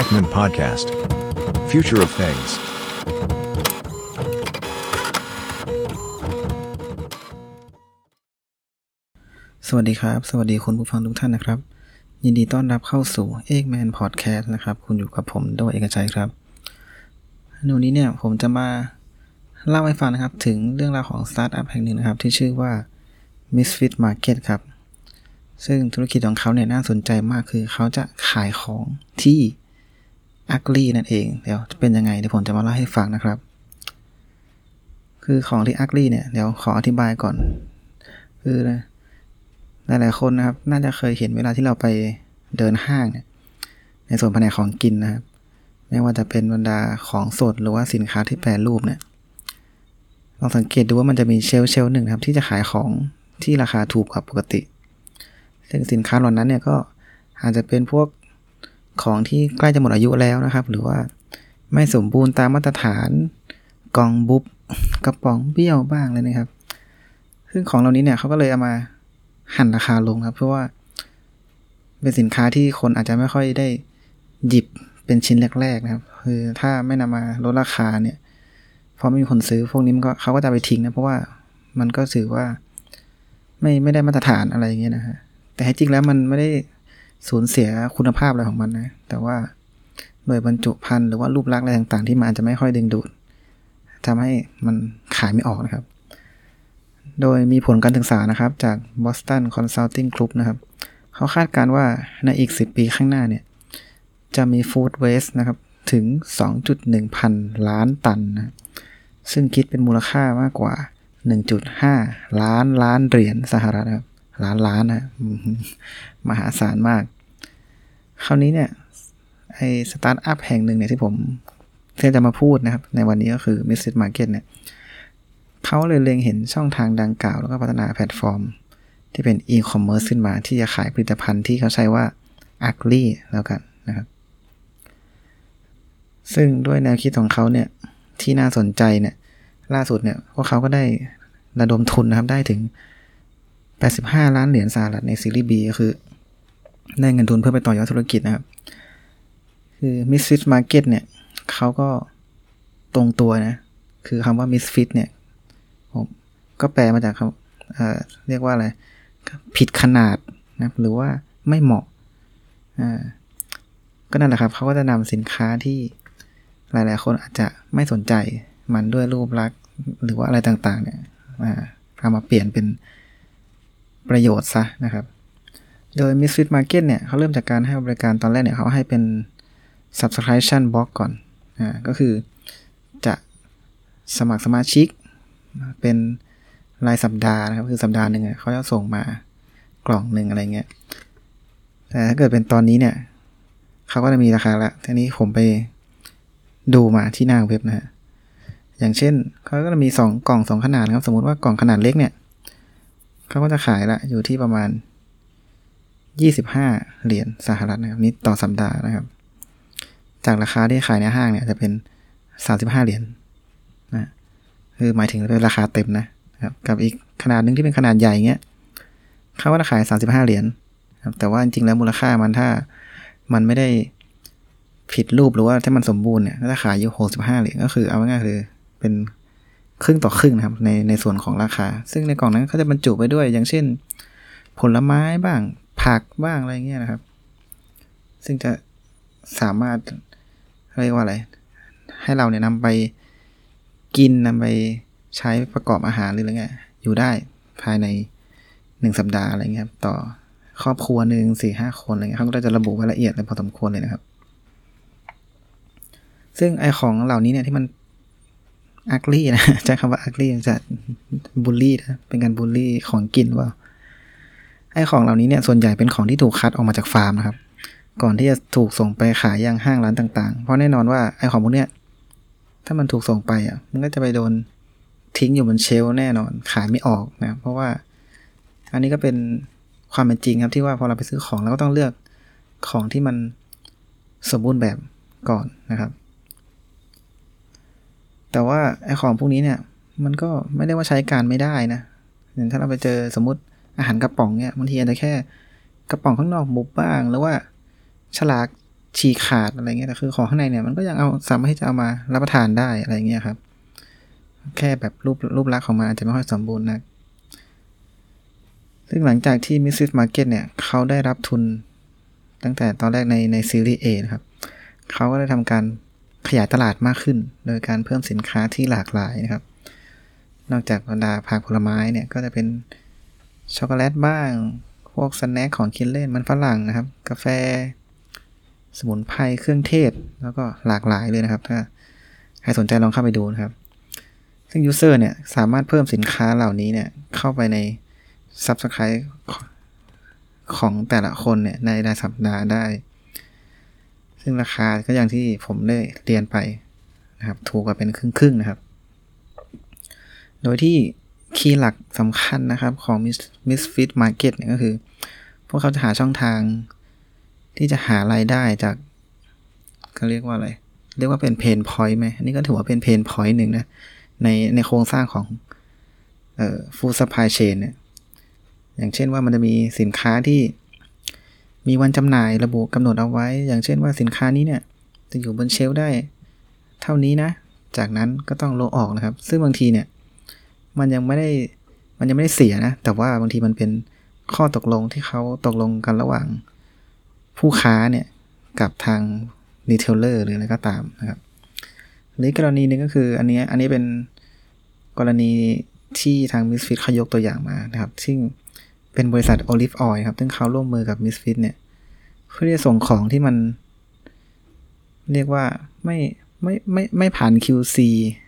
Ekman Podcast. Future of Things. สวัสดีครับ สวัสดีคุณผู้ฟังทุกท่านนะครับ ยินดีต้อนรับเข้าสู่ e g g Man Podcast นะครับ คุณอยู่กับผมโดยเอกชัยครับในวันนี้เนี่ยผมจะมาเล่าให้ฟังนะครับ ถึงเรื่องราวของสตาร์ทอัพแห่งหนึ่งนะครับ ที่ชื่อว่า Misfit Market ครับ ซึ่งธุรกิจของเขาเนี่ยน่าสนใจมากคือเขาจะขายของที่ ugly นั่นเอง เดี๋ยวจะเป็นยังไงเดี๋ยวผมจะมาเล่าให้ฟังนะครับ คือของที่ ugly เนี่ยเดี๋ยวขออธิบายก่อน คือหลายๆคนนะครับ น่าจะเคยเห็นเวลาที่เราไปเดินห้างเนี่ยในส่วนแผนกของกินนะครับ ไม่ว่าจะเป็นบรรดาของสดหรือว่าสินค้าที่แปรรูปเนี่ยลองสังเกตดูว่ามันจะมีเชลเชลหนึ่งครับ ที่จะขายของที่ราคาถูกกว่าปกติ ซึ่งสินค้าเหล่านั้นเนี่ยก็อาจจะเป็นพวก ของที่ใกล้จะหมดอายุแล้วนะครับ หรือว่าไม่สมบูรณ์ตามมาตรฐานกล่องบุบกระป๋องเบี้ยวบ้างเลยนะครับ ซึ่งของเหล่านี้เนี่ยเขาก็เลยเอามาหั่นราคาลงครับ เพราะว่าเป็นสินค้าที่คนอาจจะไม่ค่อยได้หยิบเป็นชิ้นแรกๆนะครับ คือถ้าไม่นำมาลดราคาเนี่ยพอไม่มีคนซื้อพวกนี้มันก็เขาก็จะไปทิ้งนะเพราะว่ามันก็ถือว่า ไม่ไม่ได้มาตรฐานอะไรอย่างเงี้ยนะฮะแต่จริงแล้วมันไม่ได้ สูญเสียคุณภาพอะไรของมันนะ แต่ว่าโดยบรรจุภัณฑ์หรือว่ารูปลักษณ์อะไรต่างๆ ที่มันอาจจะไม่ค่อยดึงดูดทำให้มันขายไม่ออกนะครับ โดยมีผลการศึกษานะครับ จาก Boston Consulting Group นะครับ เขาคาดการณ์ว่าในอีก 10 ปีข้างหน้าเนี่ย จะมี Food Waste นะครับ ถึง 2.1 พันล้านตันนะซึ่งคิดเป็นมูลค่ามากกว่า 1.5 ล้านล้านเหรียญสหรัฐครับ ล้านล้านนะมหาศาลมาก คราวนี้เนี่ย ไอสตาร์ทอัพแห่งหนึ่งเนี่ยที่ผมที่จะมาพูดนะครับ ในวันนี้ก็คือ Misfit Market เนี่ยเขาเลยเล็งเห็นช่องทางดังกล่าว แล้วก็พัฒนาแพลตฟอร์ม ที่เป็นอีคอมเมิร์ซขึ้นมาที่จะขายผลิตภัณฑ์ที่เขาใช้ว่า ugly แล้วกันนะครับ ซึ่งด้วยแนวคิดของเขาเนี่ยที่น่าสนใจเนี่ยล่าสุดเนี่ยพวกเขาก็ได้ระดมทุนนะครับได้ถึง 85 ล้านเหรียญสหรัฐในซีรีส์ B ก็คือ ได้เงินทุนเพื่อไปต่อยอดธุรกิจนะครับ คือ Misfit Market เนี่ยเขาก็ตรงตัวนะ คือคำว่า Misfit เนี่ยผมก็แปลมาจากคำเอ่อเรียกว่าอะไร ผิดขนาดนะหรือว่าไม่เหมาะอ่าก็นั่นแหละครับเขาก็จะนำสินค้าที่หลาย ๆ คนอาจจะไม่สนใจมันด้วยรูปลักษณ์หรือว่าอะไรต่าง ๆ เนี่ยเอามาเปลี่ยนเป็น ประโยชน์ซะนะครับ โดย Misfit Market เนี่ยเขาเริ่มจากการให้บริการตอนแรกเนี่ยเขาให้เป็น subscription box ก่อนอ่าก็คือจะสมัครสมาชิก เป็นรายสัปดาห์นะครับ คือสัปดาห์หนึ่งเขาจะส่งมากล่องหนึ่งอะไรเงี้ยแต่ถ้าเกิดเป็นตอนนี้เนี่ยเขาก็จะมีราคาละทีนี้ผมไปดูมาที่หน้าเว็บนะฮะอย่างเช่นเขาก็จะมี 2 กล่อง 2 ขนาดครับ สมมุติว่ากล่องขนาดเล็กเนี่ย เขาก็จะขายละอยู่ที่ประมาณ 25 เหรียญสหรัฐนะครับ นี่ต่อสัปดาห์นะครับ จากราคาที่ขายในห้างเนี่ยจะเป็น 35 เหรียญนนะคือหมายถึงเป็นราคาเต็มนะครับ กับอีกขนาดนึงที่เป็นขนาดใหญ่เงี้ยเขาก็จะขาย 35 เหรียญครับแต่ว่าจริงๆแล้วมูลค่ามันถ้ามันไม่ได้ผิดรูปหรือว่าถ้ามันสมบูรณ์เนี่ยก็จะขายอยู่ 65 เหรียญก็คือเอาง่ายๆคือเป็น ครึ่งต่อครึ่งนะครับในในส่วนของราคา ซึ่งในกล่องนั้นเขาจะบรรจุไปด้วย อย่างเช่น ผลไม้บ้าง ผักบ้างอะไรเงี้ยนะครับ ซึ่งจะสามารถเรียกว่าอะไร ให้เราเนี่ยนำไปกินนำไปใช้ประกอบอาหารหรืออะไรเงี้ยอยู่ได้ภายในหนึ่งสัปดาห์อะไรเงี้ยต่อครอบครัวหนึ่งสี่ห้าคนอะไรเงี้ยเขาก็จะระบุไว้ละเอียดเลยพอสมควรเลยนะครับ ซึ่งไอของเหล่านี้เนี่ยที่มัน อักลี่นะใช้คำว่าอักลี่จะบูลลี่นะเป็นการบูลลี่ของกินว่าไอของเหล่านี้เนี่ยส่วนใหญ่เป็นของที่ถูกคัดออกมาจากฟาร์มนะครับ ก่อนที่จะถูกส่งไปขายยังห้างร้านต่าง ๆ เพราะแน่นอนว่าไอ้ของพวกเนี้ยถ้ามันถูกส่งไปอะ มันก็จะไปโดนทิ้งอยู่บนเชลแน่นอน ขายไม่ออกนะเพราะว่า อันนี้ก็เป็นความเป็นจริงครับที่ว่าพอเราไปซื้อของเราก็ต้องเลือกของที่มันสมบูรณ์แบบก่อนนะครับ แต่ว่าไอของพวกนี้เนี่ย มันก็ไม่ได้ว่าใช้การไม่ได้นะอย่างถ้าเราไปเจอสมมติอาหารกระป๋องเนี่ยบางทีอาจจะแค่กระป๋องข้างนอกบุบบ้าง หรือว่าฉลากฉีกขาดอะไรเงี้ยแต่คือของข้างในเนี่ยมันก็ยังเอาสามารถที่จะเอามารับประทานได้อะไรเงี้ยครับ แค่แบบรูปรูปลักษณ์ของมันอาจจะไม่ค่อยสมบูรณ์นะซึ่งหลังจากที่ Mrs. Market เนี่ยเขาได้รับทุนตั้งแต่ตอนแรกในในซีรีส์ A นะครับ เขาก็ได้ทำการ ขยายตลาดมากขึ้น โดยการเพิ่มสินค้าที่หลากหลายนะครับ นอกจากบรรดาผักผลไม้เนี่ยก็จะเป็นช็อกโกแลตบ้าง พวก snack ของกินเล่นมันฝรั่งนะครับ กาแฟ สมุนไพรเครื่องเทศ แล้วก็หลากหลายเลยนะครับ ถ้าใครสนใจลองเข้าไปดูนะครับ ซึ่ง user เนี่ยสามารถเพิ่มสินค้าเหล่านี้เนี่ยเข้าไปใน Subscribe ของแต่ละคนเนี่ยในรายสัปดาห์ได้ ซึ่งราคาก็อย่างที่ผมได้เรียนไปนะครับ ถูกกว่าเป็นครึ่งๆนะครับ โดยที่ key หลักสำคัญนะครับของ Misfit Market เนี่ยก็คือ พวกเขาจะหาช่องทางที่จะหารายได้จากเขาเรียกว่าอะไร เรียกว่าเป็น pain point ไหมอันนี้ก็ถือว่าเป็น pain point หนึ่งนะ ในในโครงสร้างของเอ่อ food supply chain เนี่ย อย่างเช่นว่ามันจะมีสินค้าที่ มีวันจำหน่ายระบุกำหนดเอาไว้ อย่างเช่นว่าสินค้านี้เนี่ย จะอยู่บน shelf ได้ เท่านี้นะ จากนั้นก็ต้องโละออกนะครับ ซึ่งบางทีเนี่ย มันยังไม่ได้มันยังไม่ได้เสียนะ แต่ว่าบางทีมันเป็นข้อตกลงที่เขาตกลงกันระหว่าง ผู้ค้าเนี่ยกับทาง retailer หรืออะไรก็ตามนะครับหรือกรณีหนึ่งก็คืออันนี้อันนี้เป็นกรณีที่ทาง Misfit เขายกตัวอย่างมานะครับ ซึ่ง เป็นบริษัท Olive Oil ครับ ซึ่งเขาร่วมมือกับ Misfit เนี่ย เพื่อที่จะส่งของที่มัน เรียกว่าไม่ไม่ไม่ไม่ผ่าน QC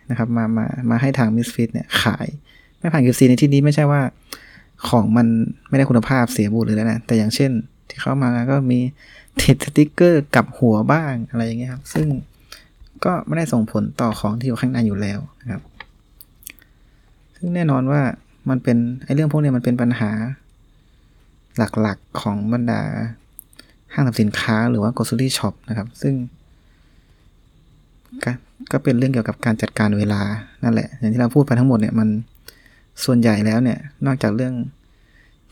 นะครับมามามาให้ทาง Misfit เนี่ยขาย ไม่ผ่าน QC ในที่นี้ไม่ใช่ว่าของมันไม่ได้คุณภาพเสียบูดเลยแล้วนะ แต่อย่างเช่น ที่เข้ามาก็มีติดสติกเกอร์กับหัวบ้างอะไรอย่างเงี้ยครับ ซึ่งก็ไม่ได้ส่งผลต่อของที่อยู่ข้างในอยู่แล้วนะครับ ซึ่งแน่นอนว่ามันเป็นไอ้เรื่องพวกนี้มันเป็นปัญหา หลักๆของบรรดาห้างสรรพสินค้าหรือว่า grocery shop นะครับ ซึ่งกก็เป็นเรื่องเกี่ยวกับการจัดการเวลานั่นแหละ อย่างที่เราพูดไปทั้งหมดเนี่ยมันส่วนใหญ่แล้วเนี่ย นอกจากเรื่อง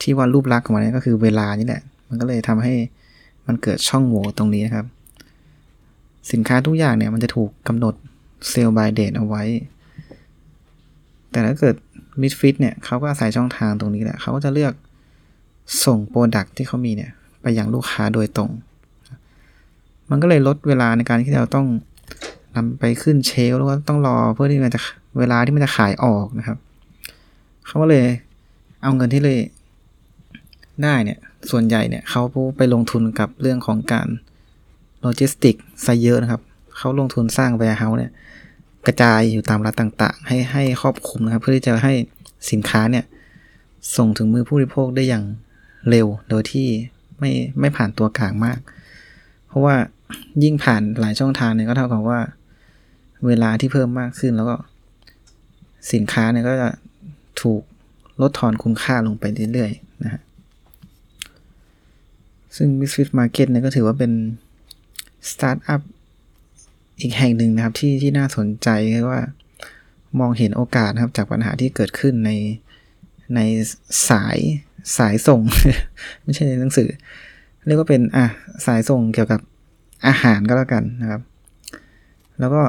ที่ว่ารูปลักษณ์ของมันก็คือเวลานี่แหละ มันก็เลยทำให้มันเกิดช่องโหว่ตรงนี้นะครับ สินค้าทุกอย่างเนี่ยมันจะถูกกำหนดเซลล์บายเดทเอาไว้ แต่ถ้าเกิดมิดฟิตเนี่ยเขาก็อาศัยช่องทางตรงนี้แหละเขาก็จะเลือก ส่งโปรดักที่เขามีเนี่ยไปยังลูกค้าโดยตรง มันก็เลยลดเวลาในการที่เราต้องนำไปขึ้นเชลแล้วก็ต้องรอเพื่อที่มันจะเวลาที่มันจะขายออกนะครับ เขาก็เลยเอาเงินที่ raise ได้เนี่ย ส่วนใหญ่เนี่ยเขาไปลงทุนกับเรื่องของการโลจิสติกส์ซะเยอะนะครับ เขาลงทุนสร้าง warehouse เนี่ยกระจายอยู่ตามรัฐต่างๆ ให้ให้ครอบคลุมนะครับ เพื่อที่จะให้สินค้าเนี่ย ส่งถึงมือผู้บริโภคได้อย่าง เร็วโดยที่ไม่ไม่ผ่านตัวกลางมาก เพราะว่ายิ่งผ่านหลายช่องทางเนี่ยก็เท่ากับว่า เวลาที่เพิ่มมากขึ้นแล้วก็สินค้าเนี่ยก็จะถูกลดทอนคุณค่าลงไปเรื่อยๆนะฮะซึ่ง Misfit Market เนี่ยก็ถือว่าเป็นสตาร์ทอัพอีกแห่งหนึ่งนะครับที่ที่น่าสนใจคือว่ามองเห็นโอกาสนะครับจากปัญหาที่เกิดขึ้นในในสาย สายส่ง ไม่ใช่ในหนังสือ เรียกว่าเป็นอะสายส่งเกี่ยวกับอาหารก็แล้วกันนะครับ แล้วก็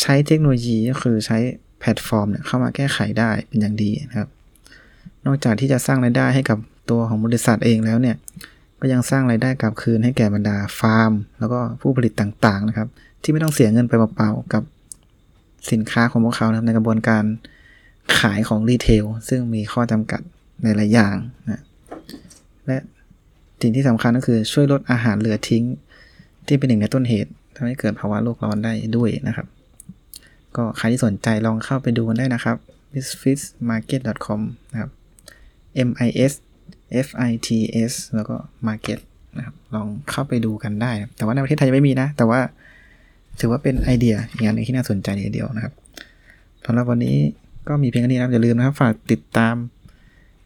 ใช้เทคโนโลยีก็คือใช้แพลตฟอร์มเนี่ยเข้ามาแก้ไขได้เป็นอย่างดีนะครับ นอกจากที่จะสร้างรายได้ให้กับตัวของบริษัทเองแล้วเนี่ย ก็ยังสร้างรายได้กลับคืนให้แก่บรรดาฟาร์ม แล้วก็ผู้ผลิตต่างๆนะครับ ที่ไม่ต้องเสียเงินไปเปล่าๆกับสินค้าของพวกเขาในกระบวนการขายของรีเทลซึ่งมีข้อจำกัด หลายอย่างนะและสิ่งที่สำคัญก็คือช่วยลดอาหารเหลือทิ้ง ที่เป็นหนึ่งในต้นเหตุทำให้เกิดภาวะโลกร้อนได้ด้วยนะครับ ก็ใครที่สนใจลองเข้าไปดูกันได้นะครับ misfitsmarket.com นะครับ m i s f i t s แล้วก็ market นะครับลองเข้าไปดูกันได้ แต่ว่าในประเทศไทยยังไม่มีนะ แต่ว่าถือว่าเป็นไอเดียอย่างนึงที่น่าสนใจเดียวนะครับสำหรับวันนี้ก็มีเพียงแค่นี้นะครับอย่าลืมนะครับ ฝากติดตาม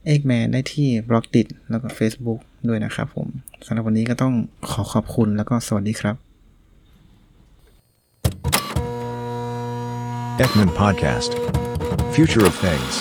เอกแมนได้ที่บล็อกดิแล้วก็ Facebook ด้วยนะครับผมสำหรับวันนี้ก็ต้องขอขอบคุณแล้วก็สวัสดีครับ Ekman Podcast. Future of Things.